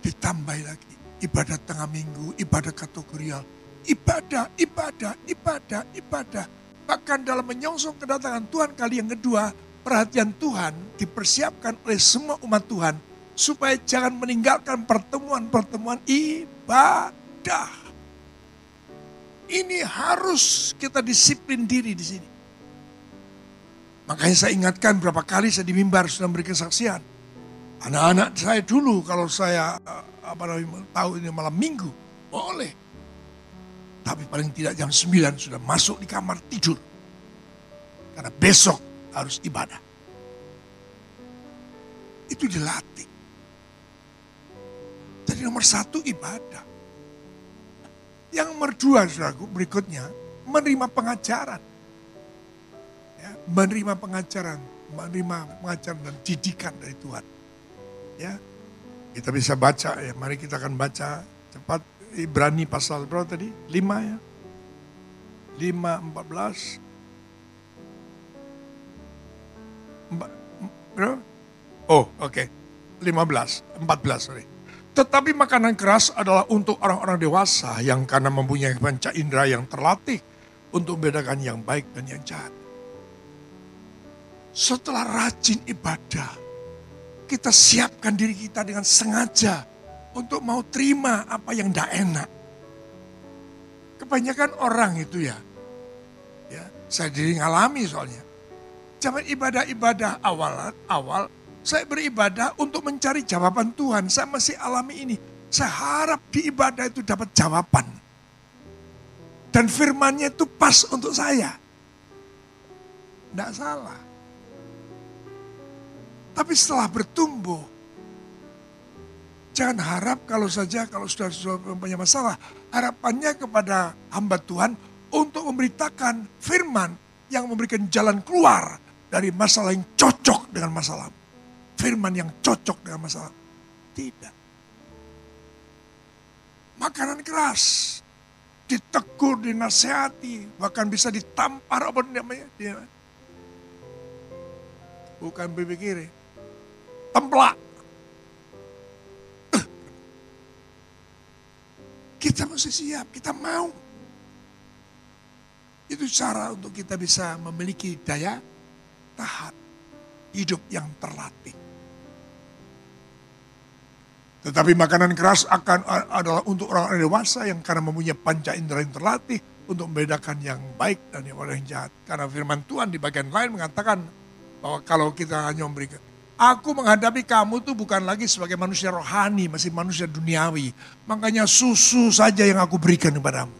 Speaker 2: ditambah lagi. Ibadah tengah minggu, ibadah kategorial. Ibadah, ibadah, ibadah, ibadah. Bahkan dalam menyongsong kedatangan Tuhan kali yang kedua, perhatian Tuhan dipersiapkan oleh semua umat Tuhan supaya jangan meninggalkan pertemuan-pertemuan ibadah. Ini harus kita disiplin diri di sini. Makanya saya ingatkan berapa kali saya di mimbar sudah memberi kesaksian. Anak-anak saya dulu kalau saya eh, apa namanya tahu ini malam minggu, boleh. Tapi paling tidak jam 9 sudah masuk di kamar tidur. Karena besok harus ibadah. Itu dilatih. Jadi nomor satu ibadah. Yang nomor dua, saudaraku, berikutnya menerima pengajaran. Ya, menerima pengajaran, menerima pengajaran dan didikan dari Tuhan. Ya, kita bisa baca ya. Mari kita akan baca cepat Ibrani pasal berapa tadi? 5 ya. 5 14 Berapa? Oh, oke. Okay. 15, 14 sorry. Tetapi makanan keras adalah untuk orang-orang dewasa yang karena mempunyai panca indera yang terlatih untuk membedakan yang baik dan yang jahat. Setelah rajin ibadah, kita siapkan diri kita dengan sengaja untuk mau terima apa yang tidak enak. Kebanyakan orang itu ya, ya saya diri ngalami soalnya. Zaman ibadah-ibadah awal, awal saya beribadah untuk mencari jawaban Tuhan. Saya masih alami ini. Saya harap di ibadah itu dapat jawaban. Dan firmannya itu pas untuk saya. Tidak salah. Tapi setelah bertumbuh, jangan harap kalau saja kalau sudah, sudah punya masalah, harapannya kepada hamba Tuhan untuk memberitakan firman yang memberikan jalan keluar dari masalah yang cocok dengan masalah firman yang cocok dengan masalah. Tidak. Makanan keras, ditegur, dinasehati, bahkan bisa ditampar apa namanya. Bukan bibir kiri, templak. Kita mesti siap, kita mau. Itu cara untuk kita bisa memiliki daya tahan hidup yang terlatih. Tetapi makanan keras akan adalah untuk orang dewasa yang karena mempunyai panca indera yang terlatih untuk membedakan yang baik dan yang yang jahat. Karena firman Tuhan di bagian lain mengatakan bahwa kalau kita hanya memberikan, aku menghadapi kamu tuh bukan lagi sebagai manusia rohani, masih manusia duniawi. Makanya susu saja yang aku berikan kepadamu.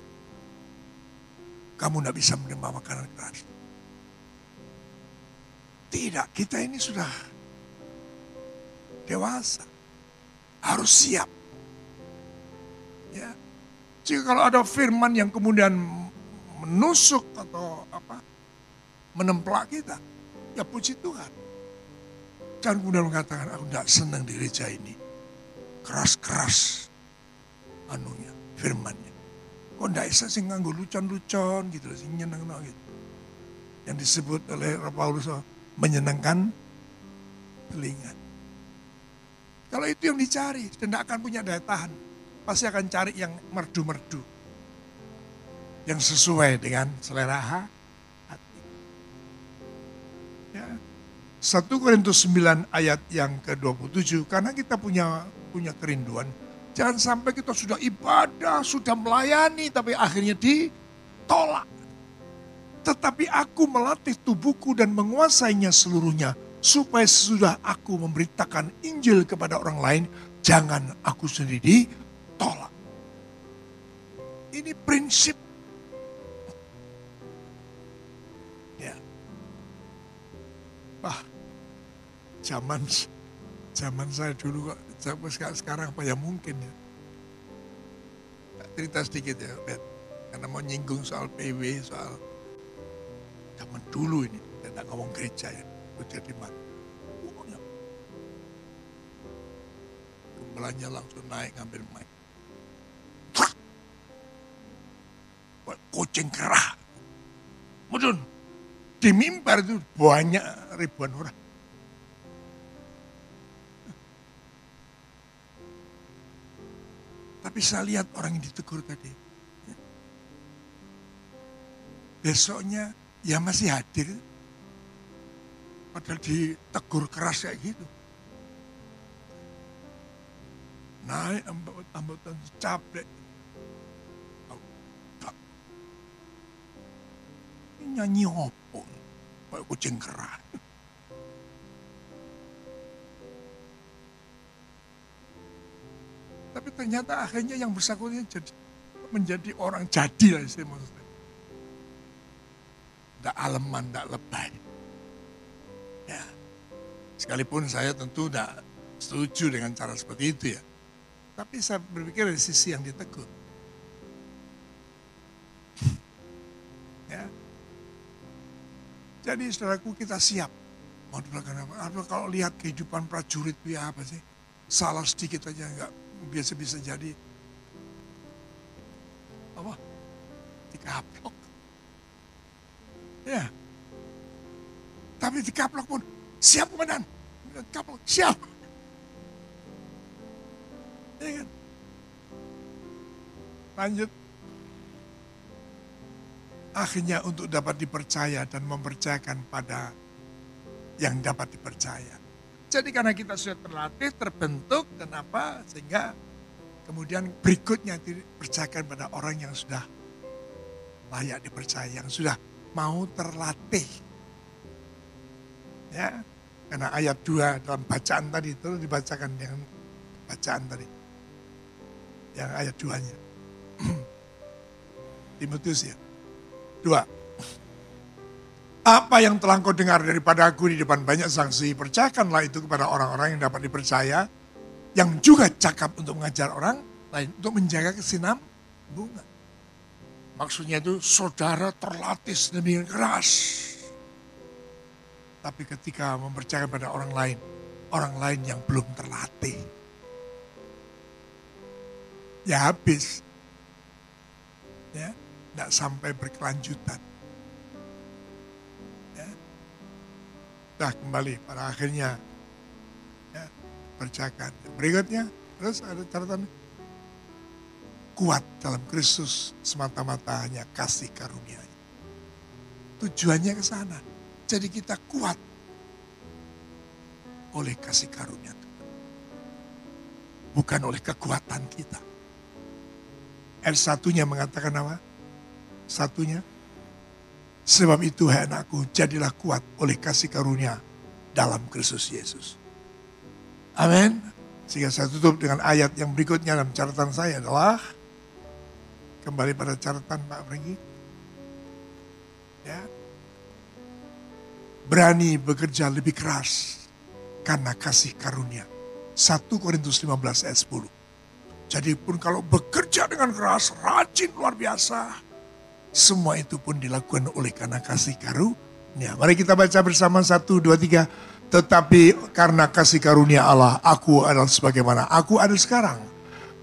Speaker 2: Kamu tidak bisa menerima makanan keras. Tidak, kita ini sudah dewasa harus siap. Ya. Jika kalau ada firman yang kemudian menusuk atau apa menemplak kita, ya puji Tuhan. Jangan kemudian mengatakan, aku tidak senang di gereja ini. Keras-keras anunya, firmannya. Kok tidak bisa sih nganggu lucon-lucon gitu, sih nyenang gitu. Yang disebut oleh Paulus menyenangkan telinga. Kalau itu yang dicari, dan tidak akan punya daya tahan. Pasti akan cari yang merdu-merdu. Yang sesuai dengan selera hati. Ya. 1 Korintus 9 ayat yang ke-27, karena kita punya punya kerinduan. Jangan sampai kita sudah ibadah, sudah melayani, tapi akhirnya ditolak. Tetapi aku melatih tubuhku dan menguasainya seluruhnya supaya sesudah aku memberitakan Injil kepada orang lain, jangan aku sendiri tolak. Ini prinsip. Zaman zaman saya dulu kok, sekarang apa ya mungkin ya. Cerita sedikit ya, Bet. Karena mau nyinggung soal PW, soal zaman dulu ini, tidak ngomong gereja ya jadi mati. Pokoknya. Gembalanya langsung naik ngambil mic. Kucing kerah. di mimbar itu banyak ribuan orang. Tapi saya lihat orang yang ditegur tadi. Besoknya ya masih hadir. Padahal ditegur keras kayak gitu. Naik ambutan capek. Nyanyi opo. Kayak kucing keras. Tapi ternyata akhirnya yang bersangkutan jadi menjadi orang jadi lah saya maksudnya. Tidak aleman, tidak lebay. Ya. Sekalipun saya tentu tidak setuju dengan cara seperti itu ya. Tapi saya berpikir dari sisi yang ditegur. ya. Jadi saudaraku kita siap. Mau dilakukan apa? Kalau lihat kehidupan prajurit itu ya apa sih? Salah sedikit aja enggak biasa bisa jadi apa? Dikaplok. Ya. Tapi dikaplok pun siap komandan. Kaplok siap. Ya kan? Lanjut. Akhirnya untuk dapat dipercaya dan mempercayakan pada yang dapat dipercaya jadi karena kita sudah terlatih, terbentuk, kenapa? Sehingga kemudian berikutnya dipercayakan pada orang yang sudah layak dipercaya, yang sudah mau terlatih. Ya, karena ayat 2 dalam bacaan tadi itu dibacakan dengan bacaan tadi. Yang ayat 2-nya. Timotius ya. Dua. Apa yang telah kau dengar daripada aku di depan banyak saksi, percayakanlah itu kepada orang-orang yang dapat dipercaya, yang juga cakap untuk mengajar orang lain, untuk menjaga kesinam bunga. Maksudnya itu saudara terlatih sedemikian keras. Tapi ketika mempercayakan pada orang lain, orang lain yang belum terlatih. Ya habis. Ya, tidak sampai berkelanjutan kita kembali pada akhirnya ya, percayakan. Berikutnya, terus ada catatan kuat dalam Kristus semata-mata hanya kasih karunia. Tujuannya ke sana. Jadi kita kuat oleh kasih karunia. Bukan oleh kekuatan kita. Ayat satunya mengatakan apa? Satunya, Sebab itu hai anakku, jadilah kuat oleh kasih karunia dalam Kristus Yesus. Amin. Sehingga saya tutup dengan ayat yang berikutnya dalam catatan saya adalah kembali pada catatan Pak Franky. Ya. Berani bekerja lebih keras karena kasih karunia. 1 Korintus 15 ayat 10. Jadi pun kalau bekerja dengan keras, rajin luar biasa, semua itu pun dilakukan oleh karena kasih karunia. Mari kita baca bersama satu, dua, tiga. Tetapi karena kasih karunia Allah, aku adalah sebagaimana aku ada sekarang.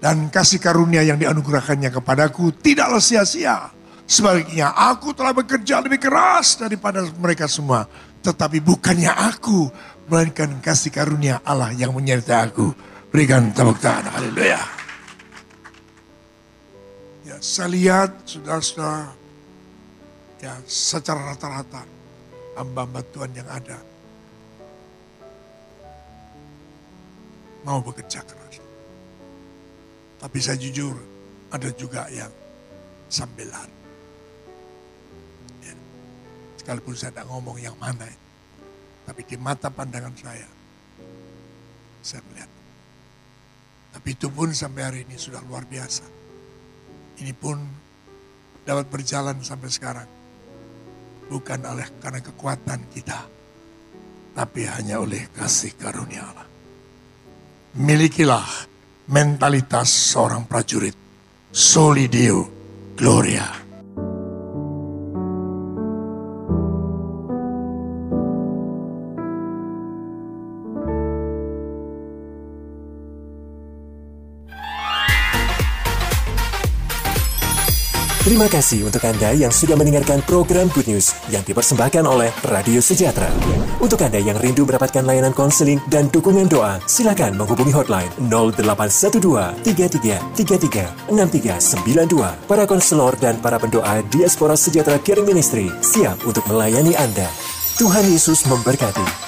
Speaker 2: Dan kasih karunia yang dianugerahkannya kepadaku tidaklah sia-sia. Sebaliknya aku telah bekerja lebih keras daripada mereka semua. Tetapi bukannya aku, melainkan kasih karunia Allah yang menyertai aku. Berikan tepuk tangan. Haleluya. Ya, saya lihat saudara-saudara ya secara rata-rata hamba-hamba Tuhan yang ada mau bekerja keras. Tapi saya jujur ada juga yang sambil lari. Ya. Sekalipun saya tidak ngomong yang mana itu. Tapi di mata pandangan saya, saya melihat. Tapi itu pun sampai hari ini sudah luar biasa. Ini pun dapat berjalan sampai sekarang bukan oleh karena kekuatan kita, tapi hanya oleh kasih karunia Allah. Milikilah mentalitas seorang prajurit. Solidio Gloria.
Speaker 1: Terima kasih untuk Anda yang sudah mendengarkan program Good News yang dipersembahkan oleh Radio Sejahtera. Untuk Anda yang rindu mendapatkan layanan konseling dan dukungan doa, silakan menghubungi hotline 0812 33 33 6392. Para konselor dan para pendoa Diaspora Sejahtera Caring Ministry siap untuk melayani Anda. Tuhan Yesus memberkati.